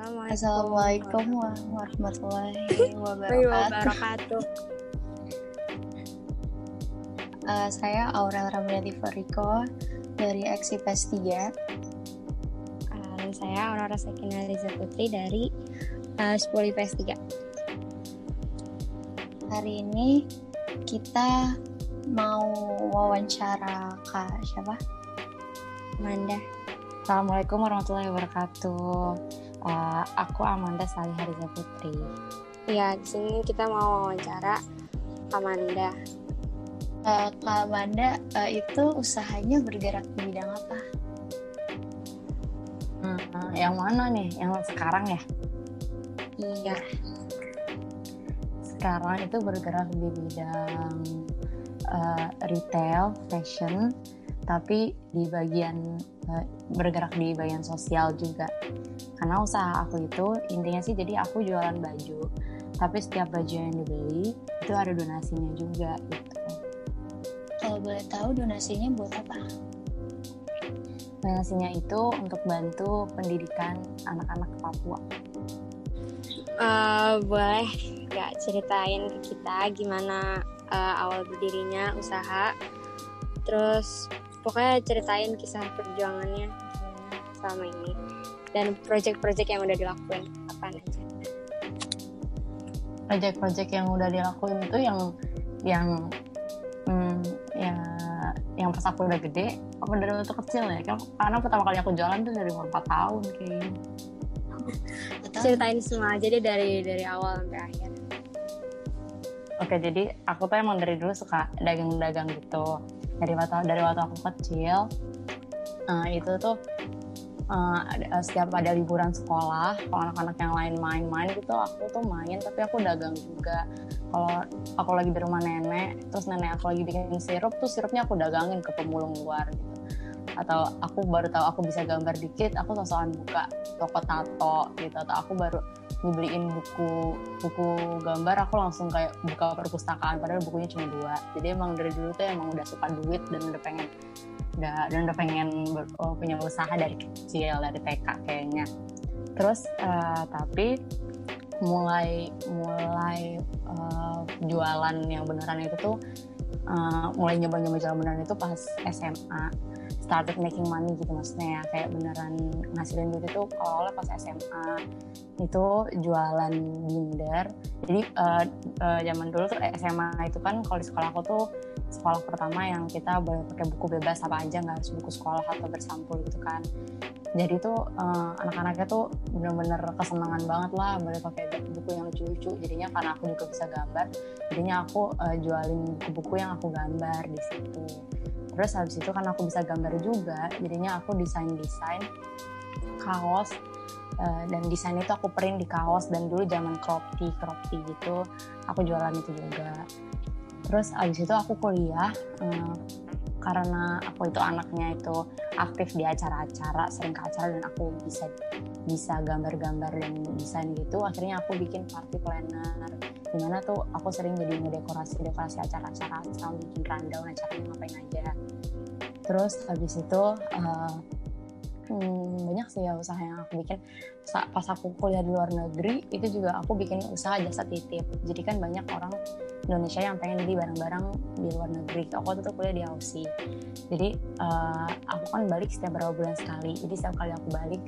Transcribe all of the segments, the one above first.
Assalamualaikum warahmatullahi wabarakatuh. Uh, saya Aurel Ramyati Fariko dari Eksipes 3. Uh, dan saya Aurora Sekina Riza Putri dari uh, Spoli PS 3. Hari ini kita mau wawancara Kak siapa? Amanda. Assalamualaikum warahmatullahi wabarakatuh. Uh, aku Amanda Salih Hariza Putri. Ya, di sini kita mau wawancara Amanda. Uh, Kak Amanda uh, itu usahanya bergerak di bidang apa? Hmm, uh, yang mana nih? Yang sekarang ya? Iya. Sekarang itu bergerak di bidang uh, retail, fashion, tapi di bagian uh, bergerak di bagian sosial juga. Karena usaha aku itu intinya sih jadi aku jualan baju tapi setiap baju yang dibeli itu ada donasinya juga gitu. Kalau boleh tahu donasinya buat apa? Donasinya itu untuk bantu pendidikan anak-anak Papua. Uh, boleh nggak ceritain ke kita gimana uh, awal berdirinya usaha? Terus pokoknya ceritain kisah perjuangannya selama ini dan project-project yang udah dilakuin apa aja. Project-project yang udah dilakuin itu yang yang hmm, ya yang pas aku udah gede apa dari waktu kecil ya? Karena pertama kali aku jualan tuh dari umur 4 tahun kayaknya ceritain semua aja deh dari dari awal sampai akhir. Oke jadi aku tuh emang dari dulu suka dagang-dagang gitu dari waktu dari waktu aku kecil uh, itu tuh uh, setiap ada liburan sekolah kalau anak-anak yang lain main-main gitu aku tuh main tapi aku dagang juga. Kalau aku lagi di rumah nenek terus nenek aku lagi bikin sirup tuh sirupnya aku dagangin ke pemulung luar gitu. Atau aku baru tahu aku bisa gambar dikit aku sosokan buka toko tato gitu atau aku baru dibeliin buku buku gambar aku langsung kayak buka perpustakaan padahal bukunya cuma dua. Jadi emang dari dulu tuh emang udah suka duit dan udah pengen udah dan udah pengen ber, oh, punya usaha dari kecil dari TK kayaknya. Terus uh, tapi mulai mulai uh, jualan yang beneran itu tuh uh, mulai nyoba-nyoba jualan beneran itu pas SMA started making money gitu maksudnya ya. Kayak beneran ngasilin duit itu kalau oleh pas SMA itu jualan binder. Jadi uh, uh, zaman dulu tuh SMA itu kan kalau di sekolah aku tuh sekolah pertama yang kita boleh pakai buku bebas apa aja nggak harus buku sekolah atau bersampul gitu kan. Jadi tuh uh, anak-anaknya tuh bener-bener kesenangan banget lah boleh pakai buku yang lucu-lucu. Jadinya karena aku juga bisa gambar jadinya aku uh, jualin buku-buku yang aku gambar di situ terus habis itu kan aku bisa gambar juga jadinya aku desain-desain kaos uh, dan desain itu aku print di kaos dan dulu zaman crop tee gitu aku jualan itu juga. Terus abis itu aku kuliah uh, karena aku itu anaknya itu aktif di acara-acara sering ke acara dan aku bisa bisa gambar-gambar dan desain gitu akhirnya aku bikin party planner. Di mana tuh aku sering jadi ngedekorasi dekorasi acara-acara selalu bikin rundown acaranya ngapain aja. Terus habis itu uh, hmm, banyak sih ya usaha yang aku bikin. Pas aku kuliah di luar negeri itu juga aku bikin usaha jasa titip. Jadi kan banyak orang Indonesia yang pengen beli barang-barang di luar negeri. Aku tuh kuliah di Aussie. Jadi uh, aku kan balik setiap beberapa bulan sekali. Jadi setiap kali aku balik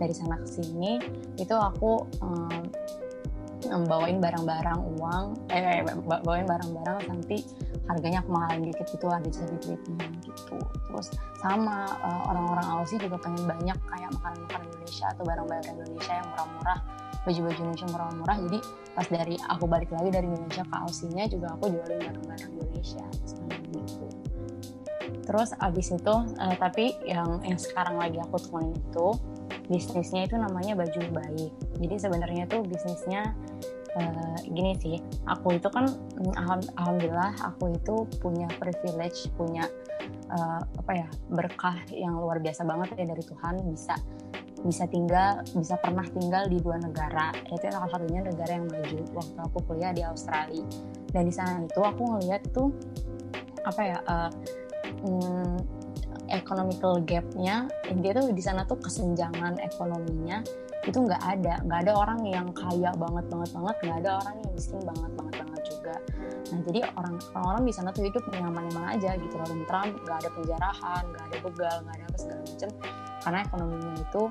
dari sana ke sini itu aku um, bawain barang-barang uang eh, eh bawain barang-barang nanti harganya aku mahalin dikit gitu ada jadi duitnya gitu. Terus sama uh, orang-orang Aussie juga pengen banyak kayak makanan-makanan Indonesia atau barang-barang Indonesia yang murah-murah baju-baju Indonesia murah-murah. Jadi pas dari aku balik lagi dari Indonesia ke Aussinya juga aku jualin barang-barang Indonesia gitu. Terus abis itu uh, tapi yang yang sekarang lagi aku temuin itu bisnisnya itu namanya baju baik jadi sebenarnya tuh bisnisnya uh, gini sih aku itu kan mm, alhamdulillah aku itu punya privilege punya uh, apa ya berkah yang luar biasa banget ya dari Tuhan. Bisa bisa tinggal bisa pernah tinggal di dua negara. Itu salah satunya negara yang maju waktu aku kuliah di Australia. Dan di sana itu aku ngeliat tuh apa ya uh, mm, economical gapnya dia tuh di sana tuh kesenjangan ekonominya itu nggak ada. Nggak ada orang yang kaya banget banget banget. Nggak ada orang yang miskin banget banget banget juga. Nah jadi orang orang di sana tuh hidup nyaman-nyaman aja gitu loh. Tentram nggak ada penjarahan nggak ada begal nggak ada apa segala macam karena ekonominya itu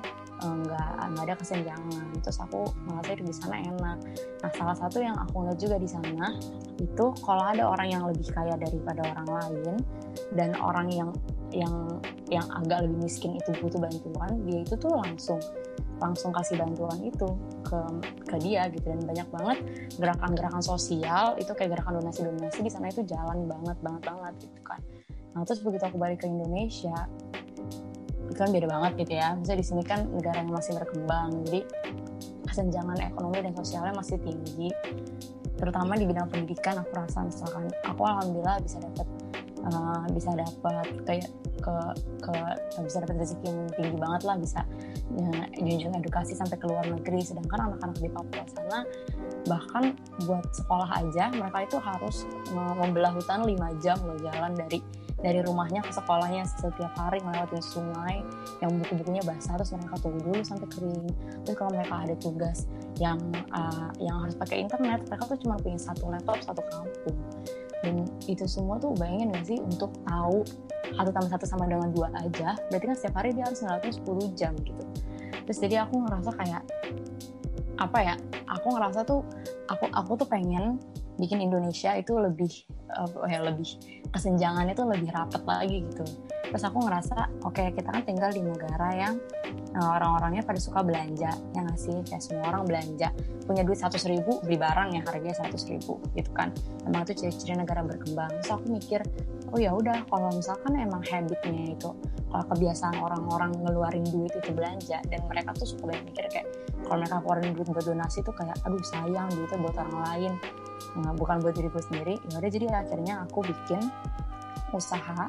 eh, nggak nggak ada kesenjangan. Terus aku merasa hidup di sana enak. Nah salah satu yang aku lihat juga di sana itu kalau ada orang yang lebih kaya daripada orang lain dan orang yang yang yang agak lebih miskin itu butuh bantuan dia itu tuh langsung langsung kasih bantuan itu ke ke dia gitu. Dan banyak banget gerakan-gerakan sosial itu kayak gerakan donasi-donasi di sana itu jalan banget banget banget gitu kan. Nah terus begitu aku balik ke Indonesia itu kan beda banget gitu ya. Misalnya di sini kan negara yang masih berkembang jadi kesenjangan ekonomi dan sosialnya masih tinggi. Terutama di bidang pendidikan aku rasa misalkan aku alhamdulillah bisa dapat uh, bisa dapat kayak ke ke bisa dapat rezeki yang tinggi banget lah bisa ya, junjung edukasi sampai ke luar negeri. Sedangkan anak-anak di Papua sana bahkan buat sekolah aja mereka itu harus membelah hutan 5 jam loh jalan dari dari rumahnya ke sekolahnya setiap hari melewati sungai yang buku-bukunya basah terus mereka tunggu dulu sampai kering. Terus kalau mereka ada tugas yang uh, yang harus pakai internet mereka tuh cuma punya satu laptop satu kampung dan itu semua tuh bayangin gak sih untuk tahu satu tambah satu sama dengan dua aja berarti kan setiap hari dia harus ngelakuin 10 jam gitu. Terus jadi aku ngerasa kayak apa ya aku ngerasa tuh aku aku tuh pengen bikin Indonesia itu lebih uh, ya lebih kesenjangannya tuh lebih rapat lagi gitu terus aku ngerasa oke okay, kita kan tinggal di negara yang uh, orang-orangnya pada suka belanja yang ngasih kayak semua orang belanja. Punya duit seratus ribu beli barang yang harganya seratus ribu gitu kan. Emang itu ciri-ciri negara berkembang. Terus aku mikir oh ya udah kalau misalkan emang habitnya itu kalau kebiasaan orang-orang ngeluarin duit itu belanja dan mereka tuh suka banyak mikir kayak kalau mereka keluarin duit buat donasi tuh kayak aduh sayang duitnya buat orang lain. Nah, bukan buat diriku sendiri ya udah jadi akhirnya aku bikin usaha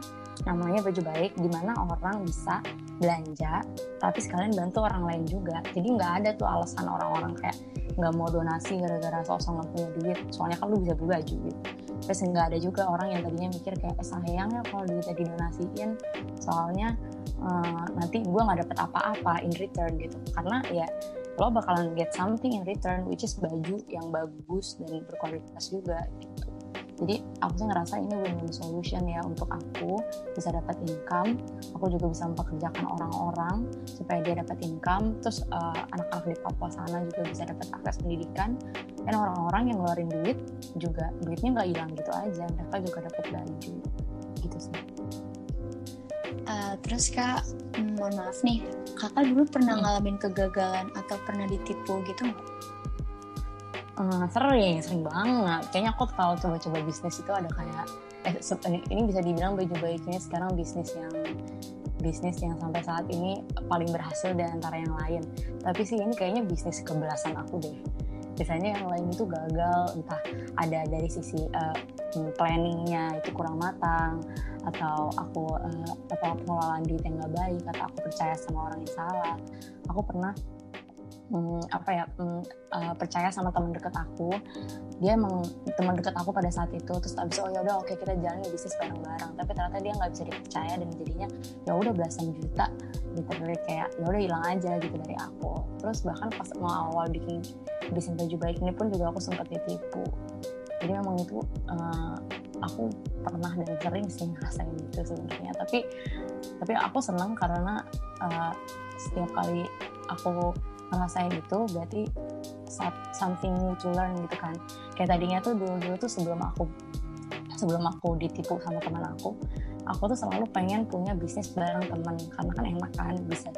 namanya baju baik di mana orang bisa belanja tapi sekalian bantu orang lain juga. Jadi nggak ada tuh alasan orang-orang kayak nggak mau donasi gara-gara sosok nggak punya duit. Soalnya kan lu bisa beli baju gitu. Terus nggak ada juga orang yang tadinya mikir kayak eh, sayangnya kalau duitnya didonasiin soalnya uh, nanti gue nggak dapet apa-apa in return gitu. Karena ya lo bakalan get something in return which is baju yang bagus dan berkualitas juga gitu jadi aku sih ngerasa ini win-win solution ya untuk aku bisa dapat income. Aku juga bisa mempekerjakan orang-orang supaya dia dapat income. Terus uh, anak-anak di Papua sana juga bisa dapat akses pendidikan. Dan orang-orang yang ngeluarin duit juga duitnya nggak hilang gitu aja. Mereka juga dapat baju gitu sih. Uh, terus kak mohon maaf nih. Kakak dulu pernah hmm. ngalamin kegagalan atau pernah ditipu gitu nggak uh, sering sering banget. Kayaknya aku tahu coba-coba bisnis itu ada kayak eh ini bisa dibilang baju baiknya sekarang bisnis yang bisnis yang sampai saat ini paling berhasil dari antara yang lain. Tapi sih ini kayaknya bisnis kebelasan aku deh. Biasanya yang lain itu gagal entah ada dari sisi uh, planningnya itu kurang matang atau aku uh, atau pengelolaan duit yang gak baik atau aku percaya sama orang yang salah. Aku pernah hmm, apa ya uh, percaya sama teman dekat aku. Dia emang teman dekat aku pada saat itu. Terus abis oh ya udah oke kita jalan bisnis bareng-bareng. Tapi ternyata dia nggak bisa dipercaya dan jadinya ya udah belasan juta literally kayak ya udah hilang aja gitu dari aku. Terus bahkan pas mau awal bikin bisnis baju baik ini pun juga aku sempat ditipu. Jadi memang itu uh, aku pernah dan sering sih ngerasain itu sebenarnya. Tapi tapi aku senang karena uh, setiap kali aku ngerasain itu berarti something new to learn gitu kan. Kayak tadinya tuh dulu dulu tuh sebelum aku sebelum aku ditipu sama teman aku aku tuh selalu pengen punya bisnis bareng teman karena kan enak kan bisa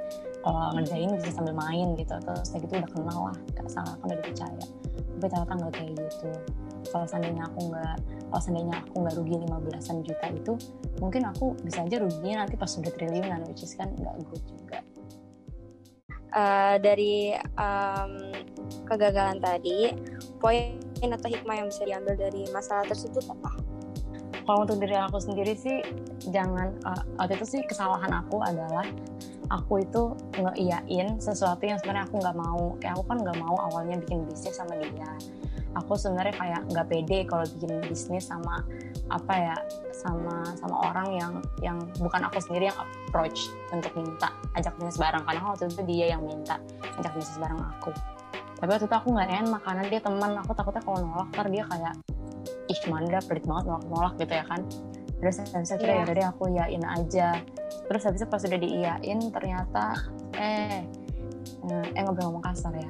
kalau ngerjain bisa sambil main gitu. Terus kayak gitu udah kenal lah gak salah kan udah dipercaya. Tapi ternyata nggak kayak gitu. Kalau seandainya aku nggak kalau seandainya aku nggak rugi 15an juta itu mungkin aku bisa aja ruginya nanti pas udah triliunan which is kan nggak good juga uh, dari um, kegagalan tadi, poin atau hikmah yang bisa diambil dari masalah tersebut apa? Kalau untuk diri aku sendiri sih, jangan uh, waktu itu sih kesalahan aku adalah aku itu ngeiyain sesuatu yang sebenarnya aku nggak mau. Kayak aku kan nggak mau awalnya bikin bisnis sama dia. Aku sebenarnya kayak nggak pede kalau bikin bisnis sama apa ya sama sama orang yang yang bukan aku sendiri yang approach untuk minta ajak bisnis bareng. Karena waktu itu dia yang minta ajak bisnis bareng aku. Tapi waktu itu aku nggak enak karena dia teman. Aku takutnya kalau nolak ntar dia kayak ih Manda pelit banget nolak nolak gitu ya kan. Terus habis itu Iya. ya udah deh aku iyain aja. Terus habis itu pas udah diiyain ternyata eh eh nggak boleh ngomong kasar ya.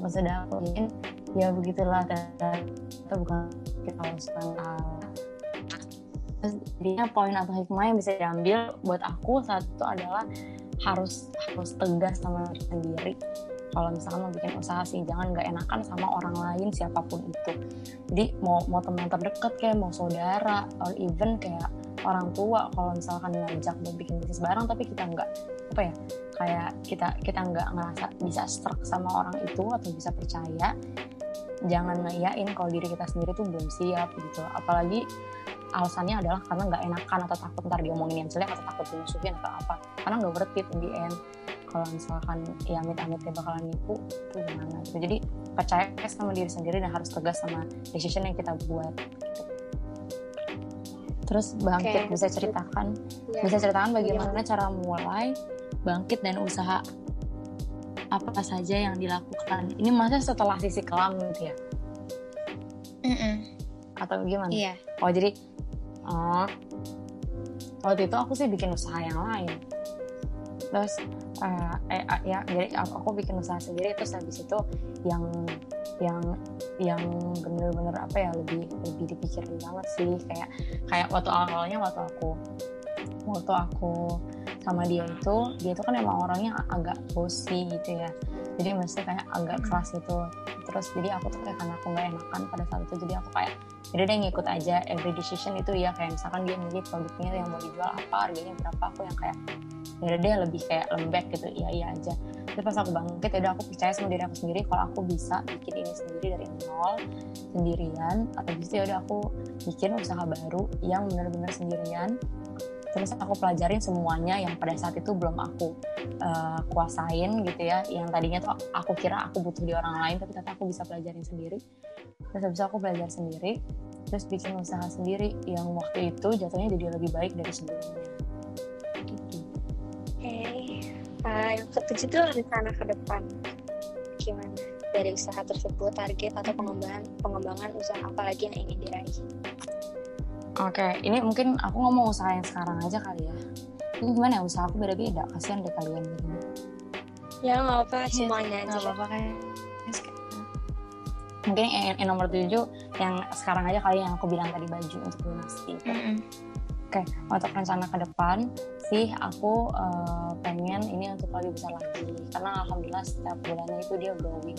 Pas udah aku iyain ya begitulah ternyata bukan kita Terus jadinya poin atau hikmah yang bisa diambil buat aku satu adalah harus harus tegas sama diri sendiri. Kalau misalkan mau bikin usaha sih jangan nggak enakan sama orang lain siapa pun itu. Jadi mau mau teman terdekat kayak mau saudara or even kayak orang tua kalau misalkan ngajak buat bikin bisnis bareng tapi kita nggak apa ya kayak kita kita nggak ngerasa bisa struck sama orang itu atau bisa percaya jangan ngeyain kalau diri kita sendiri tuh belum siap gitu apalagi alasannya adalah karena nggak enakan atau takut ntar diomongin yang jelek atau takut dimusuhin atau apa karena nggak worth it in the end kalau misalkan ya amit-amit dia bakalan nipu itu gimana gitu jadi percaya sama diri sendiri dan harus tegas sama decision yang kita buat gitu. terus bangkit Oke. bisa ceritakan Ya. bisa ceritakan bagaimana cara mulai bangkit dan usaha apa saja yang dilakukan ini maksudnya setelah sisi kelam gitu ya Mm-mm. atau gimana Iya. Oh jadi oh, waktu itu aku sih bikin usaha yang lain. Terus eh, eh, ya jadi aku aku bikin usaha sendiri terus habis itu yang yang yang bener-bener apa ya lebih lebih dipikirin banget sih kayak kayak waktu awalnya waktu aku waktu aku sama dia itu dia itu kan emang orangnya agak bossy gitu ya. Jadi mesti kayak agak keras itu terus jadi aku tuh kayak karena aku nggak enakan pada saat itu jadi aku kayak jadi dia ngikut aja every decision itu ya. Kayak misalkan dia milih produknya yang mau dijual apa harganya berapa aku yang kayak ya dia lebih kayak lembek gitu. Iya iya aja. Terus pas aku bangkit ya udah aku percaya sama diri aku sendiri kalau aku bisa bikin ini sendiri dari nol sendirian atau bisa ya udah aku bikin usaha baru yang benar-benar sendirian terus aku pelajarin semuanya yang pada saat itu belum aku uh, kuasain gitu ya yang tadinya tuh aku kira aku butuh di orang lain tapi ternyata aku bisa pelajarin sendiri terus habis aku belajar sendiri terus bikin usaha sendiri yang waktu itu jatuhnya jadi lebih baik dari sebelumnya gitu Oke. Ah, yang ketujuh tuh rencana ke depan. Gimana? Dari usaha tersebut, target atau pengembangan pengembangan usaha apa lagi yang ingin diraih? Oke, ini mungkin aku ngomong usaha yang sekarang aja kali ya. Ini gimana ya, usaha aku beda-beda, kasihan deh kalian gitu. Ya nggak apa-apa, Iya, semuanya nggak aja. apa-apa kan Mungkin yang, yang nomor tujuh, yang sekarang aja kali yang aku bilang tadi baju untuk lunasi. Mm-mm. Oke, untuk rencana ke depan sih aku eh, pengen ini untuk lebih besar lagi. Karena alhamdulillah setiap bulannya itu dia growing.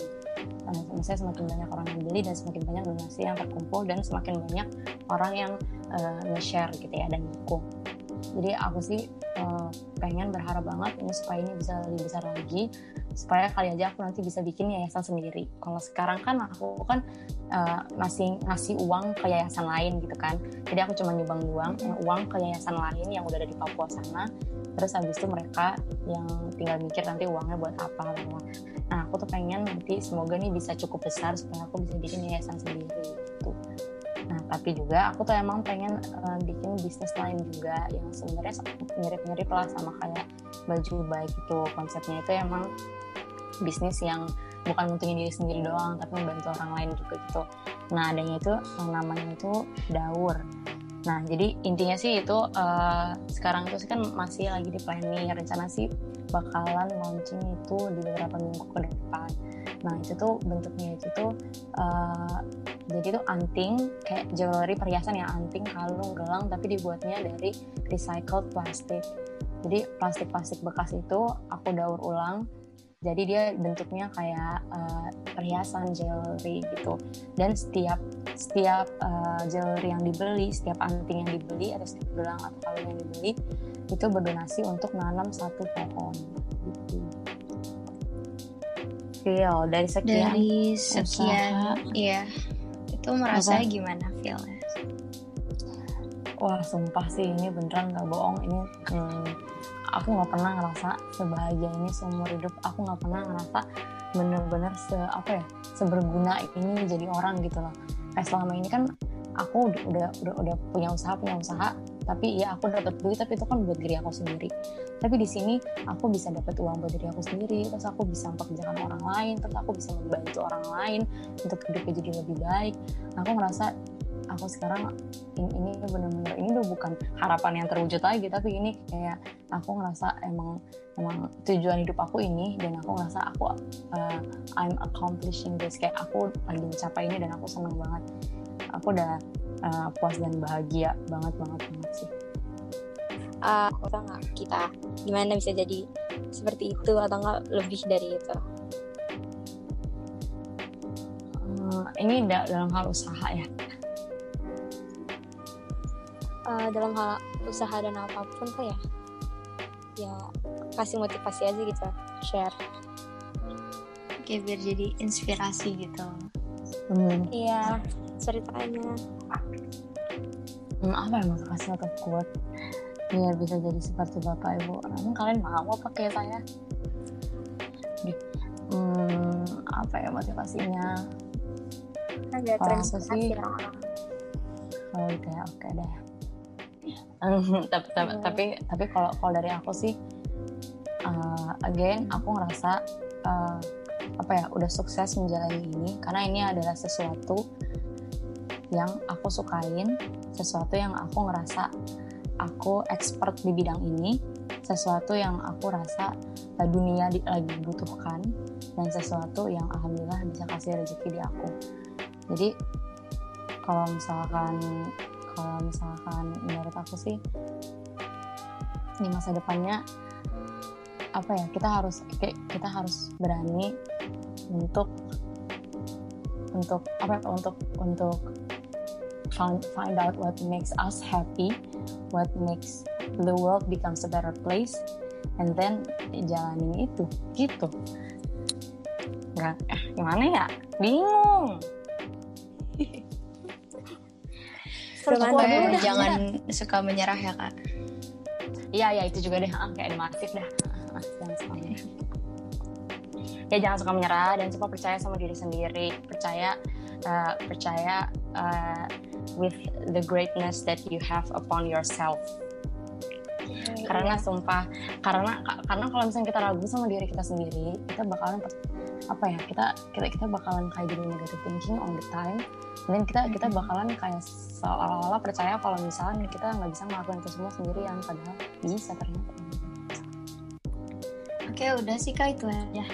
Maksudnya semakin banyak orang yang beli dan semakin banyak donasi yang terkumpul dan semakin banyak orang yang eh, nge-share gitu ya dan dukung. Jadi aku sih eh, pengen berharap banget ini supaya ini bisa lebih besar lagi supaya kali aja aku nanti bisa bikin yayasan sendiri. Kalau sekarang kan aku kan eh, masih ngasih uang ke yayasan lain gitu kan. Jadi aku cuma nyumbang uang, eh, uang ke yayasan lain yang udah ada di Papua sana. Terus habis itu mereka yang tinggal mikir nanti uangnya buat apa. Nah aku tuh pengen nanti semoga nih bisa cukup besar supaya aku bisa bikin yayasan sendiri gitu. Nah tapi juga aku tuh emang pengen eh, bikin bisnis lain juga yang sebenarnya mirip-mirip lah sama kayak baju baik itu konsepnya itu emang bisnis yang bukan untungin diri sendiri doang tapi membantu orang lain juga gitu. Nah adanya itu yang namanya itu daur. Nah jadi intinya sih itu eh, sekarang itu sih kan masih lagi di planning. Rencana sih bakalan launching itu di beberapa minggu ke depan. Nah itu tuh bentuknya itu tuh eh, jadi tuh anting kayak jewelry perhiasan ya anting kalung gelang tapi dibuatnya dari recycled plastik. Jadi plastik-plastik bekas itu aku daur ulang jadi dia bentuknya kayak uh, perhiasan jewelry gitu. Dan setiap setiap uh, jewelry yang dibeli setiap anting yang dibeli atau setiap gelang atau kalung yang dibeli itu berdonasi untuk nanam satu pohon. Gitu Feel dari sekian dari usaha. sekian iya. Itu merasa gimana feelnya? Wah sumpah sih ini beneran nggak bohong. Ini hmm, aku nggak pernah ngerasa sebahagia ini seumur hidup. Aku nggak pernah ngerasa bener-bener se apa ya seberguna ini jadi orang gitu loh. Kayak selama ini kan aku udah udah udah, udah punya usaha punya usaha tapi ya aku dapat duit tapi itu kan buat diri aku sendiri. Tapi di sini aku bisa dapat uang buat diri aku sendiri terus aku bisa mempekerjakan orang lain terus aku bisa membantu orang lain untuk hidupnya jadi lebih baik. Aku ngerasa aku sekarang ini, ini bener-bener ini udah bukan harapan yang terwujud lagi tapi ini kayak aku ngerasa emang emang tujuan hidup aku ini dan aku ngerasa aku uh, I'm accomplishing this. Kayak aku lagi mencapai ini dan aku seneng banget. Aku udah uh, puas dan bahagia banget banget banget sih. Uh, atau nggak kita gimana bisa jadi seperti itu atau nggak lebih dari itu? Uh, ini dalam hal usaha ya uh, dalam hal usaha dan apa pun kok ya. Ya kasih motivasi aja gitu share. Oke biar jadi inspirasi gitu. Hmm. iya ceritanya. Hmm, apa yang motivasi atau quote biar bisa jadi seperti bapak ibu? Namun kalian mau apa kayak saya? Hmm, apa ya motivasinya? Agak terinspirasi oh gitu ya oke deh tapi tapi tapi tapi kalau kalau dari aku sih uh, again aku ngerasa uh, apa ya udah sukses menjalani ini karena ini adalah sesuatu yang aku sukain sesuatu yang aku ngerasa aku expert di bidang ini sesuatu yang aku rasa uh, dunia di, lagi butuhkan dan sesuatu yang alhamdulillah bisa kasih rezeki di aku. Jadi kalau misalkan kalau misalkan menurut aku sih di masa depannya apa ya kita harus kita harus berani untuk untuk apa untuk untuk find find out what makes us happy what makes the world becomes a better place and then jalanin itu gitu. Nggak eh gimana ya? Bingung Aku udah, jangan udah. suka menyerah ya kak. Iya ya itu juga deh, ah, kayak masif dah. Jangan suka menyerah. Ya jangan suka menyerah dan coba percaya sama diri sendiri, percaya uh, percaya uh, with the greatness that you have upon yourself. Karena sumpah, karena karena kalau misalnya kita ragu sama diri kita sendiri, kita bakalan apa ya kita kita kita bakalan kayak jadi negative thinking all the time dan kita kita bakalan kayak seolah-olah percaya kalau misalnya kita nggak bisa melakukan itu semua sendirian padahal bisa ternyata oke udah sih kak itu ya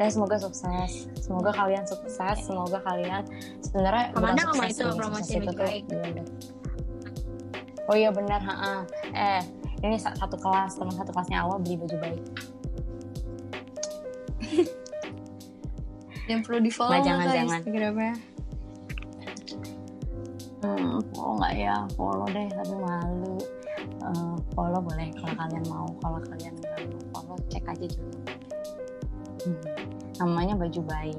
dan semoga sukses. Semoga kalian sukses semoga kalian sebenarnya Amanda ngomong itu promosi lebih baik. Oh iya benar ha eh ini satu kelas teman satu kelasnya awal beli baju baik. Yang perlu di follow nah, jangan jangan. Instagramnya hmm, follow nggak ya follow deh tapi malu. Uh, follow boleh kalau kalian mau kalau kalian nggak mau follow cek aja dulu hmm. namanya baju baik.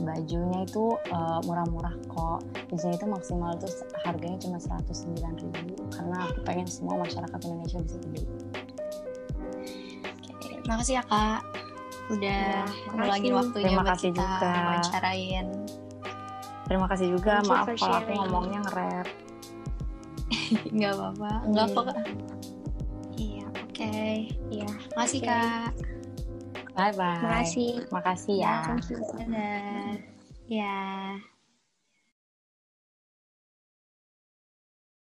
Bajunya itu uh, murah-murah kok. Biasanya itu maksimal itu harganya cuma 109 ribu. Karena aku pengen semua masyarakat Indonesia bisa beli. Oke, makasih ya kak. Udah ya, ngulangin waktunya Terima kasih kita juga. wawancarain. Terima kasih juga. Thank Maaf kalau aku ngomongnya ngerap. Nggak apa-apa. Nggak apa kak. Iya, oke. Iya. Makasih okay. kak. Bye bye. Makasih. Makasih ya. Ya.